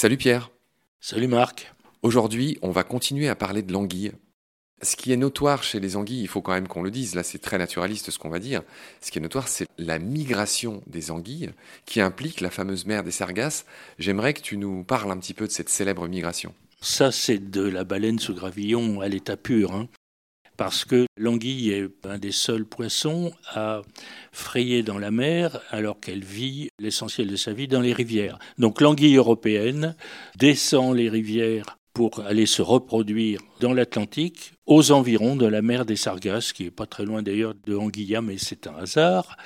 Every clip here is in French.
Salut Pierre. Salut Marc. Aujourd'hui, on va continuer à parler de l'anguille. Ce qui est notoire chez les anguilles, il faut quand même qu'on le dise, là c'est très naturaliste ce qu'on va dire, ce qui est notoire c'est la migration des anguilles qui implique la fameuse mer des Sargasses. J'aimerais que tu nous parles un petit peu de cette célèbre migration. Ça c'est de la baleine sous gravillon à l'état pur. Hein. Parce que l'anguille est un des seuls poissons à frayer dans la mer alors qu'elle vit l'essentiel de sa vie dans les rivières. Donc l'anguille européenne descend les rivières pour aller se reproduire dans l'Atlantique, aux environs de la mer des Sargasses, qui est pas très loin d'ailleurs de Anguilla, mais c'est un hasard.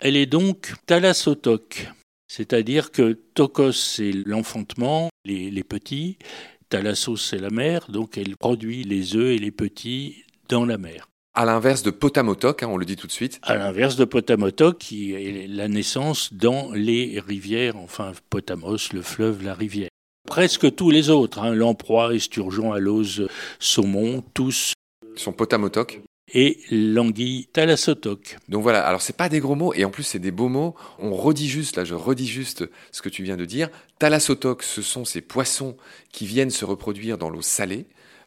Elle est donc thalassotoque, c'est-à-dire que tokos c'est l'enfantement, les, petits, thalassos c'est la mer, donc elle produit les œufs et les petits dans la mer. À l'inverse de Potamotoc, hein, on le dit tout de suite. À l'inverse de Potamotoc, qui est la naissance dans les rivières, enfin Potamos, le fleuve, la rivière. Presque tous les autres, hein, lamproie, esturgeon, alose, saumon, tous sont potamotoc et l'anguille thalassotoc. Donc voilà, alors c'est pas des gros mots et en plus c'est des beaux mots. On redit juste, là je redis juste ce que tu viens de dire. Thalassotoc, ce sont ces poissons qui viennent se reproduire dans l'eau salée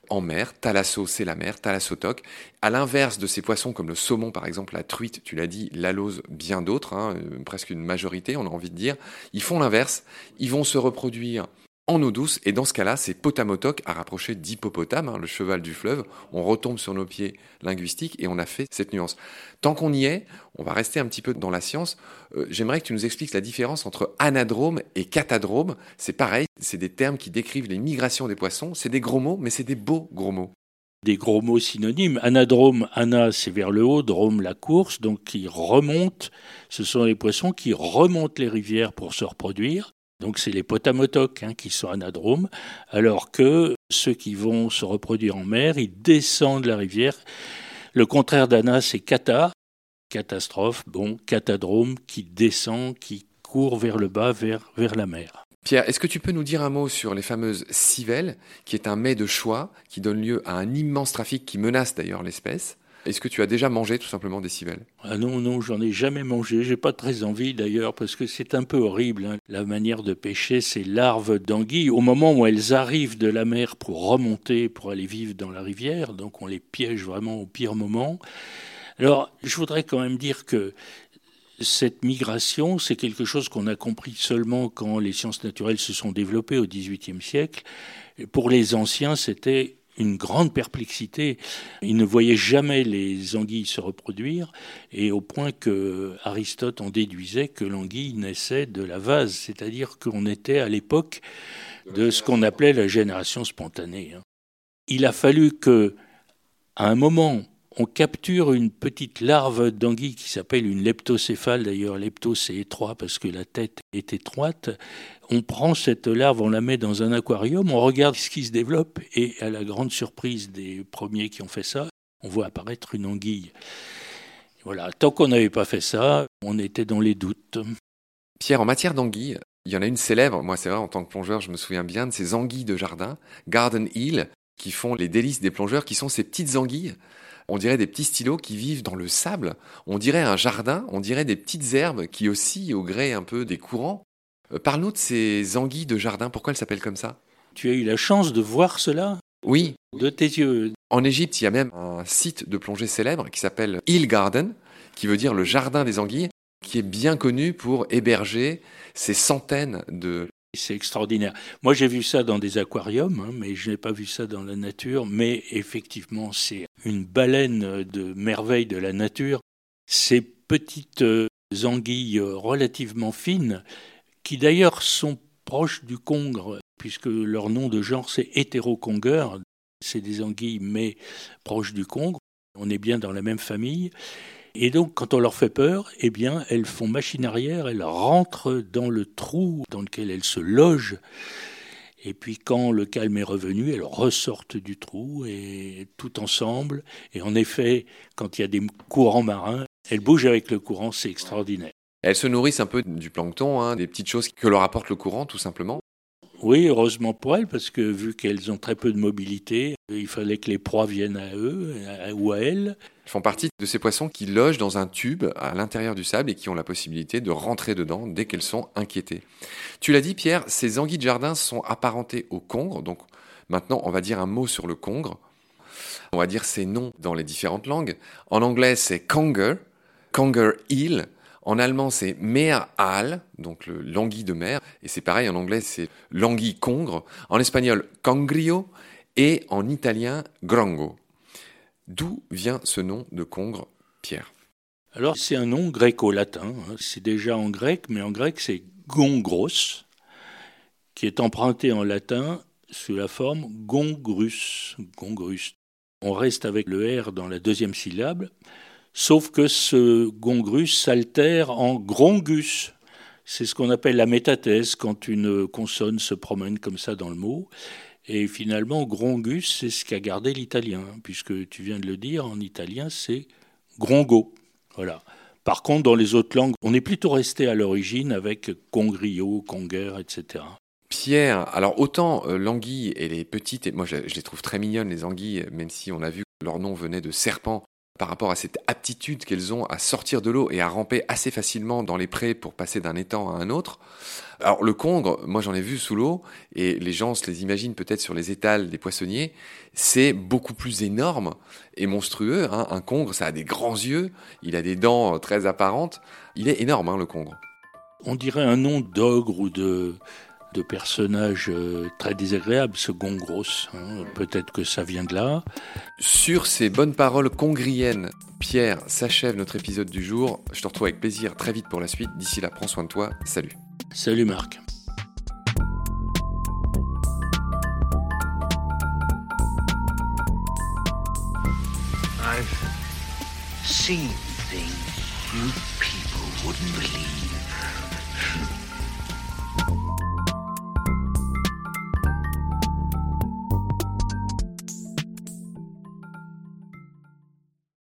en mer. Thalasso, c'est la mer, thalassotoc. À l'inverse de ces poissons comme le saumon, par exemple, la truite, tu l'as dit, l'alose, bien d'autres, hein, presque une majorité, on a envie de dire, ils font l'inverse. Ils vont se reproduire en eau douce, et dans ce cas-là, c'est potamotoc à rapprocher d'hippopotame, hein, le cheval du fleuve. On retombe sur nos pieds linguistiques et on a fait cette nuance. Tant qu'on y est, on va rester un petit peu dans la science. Euh, j'aimerais que tu nous expliques la différence entre anadrome et catadrome. C'est pareil, c'est des termes qui décrivent les migrations des poissons. C'est des gros mots, mais c'est des beaux gros mots des gros mots synonymes. Anadrome, ana, c'est vers le haut, drome, la course, donc qui remontent. Ce sont les poissons qui remontent les rivières pour se reproduire. Donc c'est les potamotocs hein, qui sont anadromes, alors que ceux qui vont se reproduire en mer, ils descendent la rivière. Le contraire d'ana, c'est kata, catastrophe, bon, catadrome qui descend, qui court vers le bas, vers, vers la mer. Pierre, est-ce que tu peux nous dire un mot sur les fameuses civelles, qui est un mets de choix qui donne lieu à un immense trafic qui menace d'ailleurs l'espèce? Est-ce que tu as déjà mangé tout simplement des civelles? Ah non, non, j'en ai jamais mangé. J'ai pas très envie d'ailleurs parce que c'est un peu horrible. Hein. La manière de pêcher ces larves d'anguilles, au moment où elles arrivent de la mer pour remonter, pour aller vivre dans la rivière, donc on les piège vraiment au pire moment. Alors, je voudrais quand même dire que cette migration, c'est quelque chose qu'on a compris seulement quand les sciences naturelles se sont développées au XVIIIe siècle. Pour les anciens, c'était une grande perplexité. Il ne voyait jamais les anguilles se reproduire, et au point que Aristote en déduisait que l'anguille naissait de la vase, c'est-à-dire qu'on était à l'époque de ce qu'on appelait la génération spontanée. Hein. Il a fallu que, à un moment, on capture une petite larve d'anguille qui s'appelle une leptocéphale. D'ailleurs, lepto, c'est étroit parce que la tête est étroite. On prend cette larve, on la met dans un aquarium, on regarde ce qui se développe et à la grande surprise des premiers qui ont fait ça, on voit apparaître une anguille. Voilà, tant qu'on n'avait pas fait ça, on était dans les doutes. Pierre, en matière d'anguilles, il y en a une célèbre, moi c'est vrai, en tant que plongeur, je me souviens bien de ces anguilles de jardin, Garden Hill, qui font les délices des plongeurs, qui sont ces petites anguilles on dirait des petits stylos qui vivent dans le sable, on dirait un jardin, on dirait des petites herbes qui oscillent au gré un peu des courants. Euh, parle-nous de ces anguilles de jardin, pourquoi elles s'appellent comme ça? Tu as eu la chance de voir cela? Oui. De tes yeux. En Égypte, il y a même un site de plongée célèbre qui s'appelle Hill Garden, qui veut dire le jardin des anguilles, qui est bien connu pour héberger ces centaines de c'est extraordinaire. Moi, j'ai vu ça dans des aquariums, hein, mais je n'ai pas vu ça dans la nature. Mais effectivement, c'est une baleine de merveille de la nature. Ces petites euh, anguilles relativement fines, qui d'ailleurs sont proches du congre, puisque leur nom de genre c'est hétéroconger. C'est des anguilles, mais proches du congre. On est bien dans la même famille. Et donc, quand on leur fait peur, eh bien, elles font machine arrière, elles rentrent dans le trou dans lequel elles se logent. Et puis, quand le calme est revenu, elles ressortent du trou et tout ensemble. Et en effet, quand il y a des courants marins, elles bougent avec le courant, c'est extraordinaire. Elles se nourrissent un peu du plancton, hein, des petites choses que leur apporte le courant, tout simplement. Oui, heureusement pour elles, parce que vu qu'elles ont très peu de mobilité, il fallait que les proies viennent à eux ou à elles. font partie de ces poissons qui logent dans un tube à l'intérieur du sable et qui ont la possibilité de rentrer dedans dès qu'elles sont inquiétées. Tu l'as dit Pierre, ces anguilles de jardin sont apparentées au congre, donc maintenant on va dire un mot sur le congre. On va dire ces noms dans les différentes langues. En anglais c'est conger, conger eel. En allemand c'est Meerhal, donc le languille de mer. Et c'est pareil en anglais c'est languille congre. En espagnol congrio et en italien grango. D'où vient ce nom de congre, Pierre? Alors c'est un nom gréco-latin, hein. c'est déjà en grec, mais en grec c'est gongros, qui est emprunté en latin sous la forme gongrus. On reste avec le R dans la deuxième syllabe, sauf que ce gongrus s'altère en grongus. C'est ce qu'on appelle la métathèse quand une consonne se promène comme ça dans le mot. Et finalement, grongus, c'est ce qu'a gardé l'italien, puisque tu viens de le dire, en italien, c'est grongo. Voilà. Par contre, dans les autres langues, on est plutôt resté à l'origine avec congrio, conger, etc. Pierre, alors autant euh, l'anguille et les petites, et moi je, je, les trouve très mignonnes les anguilles, même si on a vu que leur nom venait de serpent, par rapport à cette aptitude qu'elles ont à sortir de l'eau et à ramper assez facilement dans les prés pour passer d'un étang à un autre. Alors le congre, moi j'en ai vu sous l'eau et les gens se les imaginent peut-être sur les étals des poissonniers, c'est beaucoup plus énorme et monstrueux. Hein. Un congre, ça a des grands yeux, il a des dents très apparentes, il est énorme hein, le congre. On dirait un nom d'ogre ou de de personnages euh, très désagréables, ce Gongros. Hein. Peut-être que ça vient de là. Sur ces bonnes paroles congriennes, Pierre s'achève notre épisode du jour. Je te retrouve avec plaisir très vite pour la suite. D'ici là, prends soin de toi. Salut. Salut Marc. I've seen things you people wouldn't believe.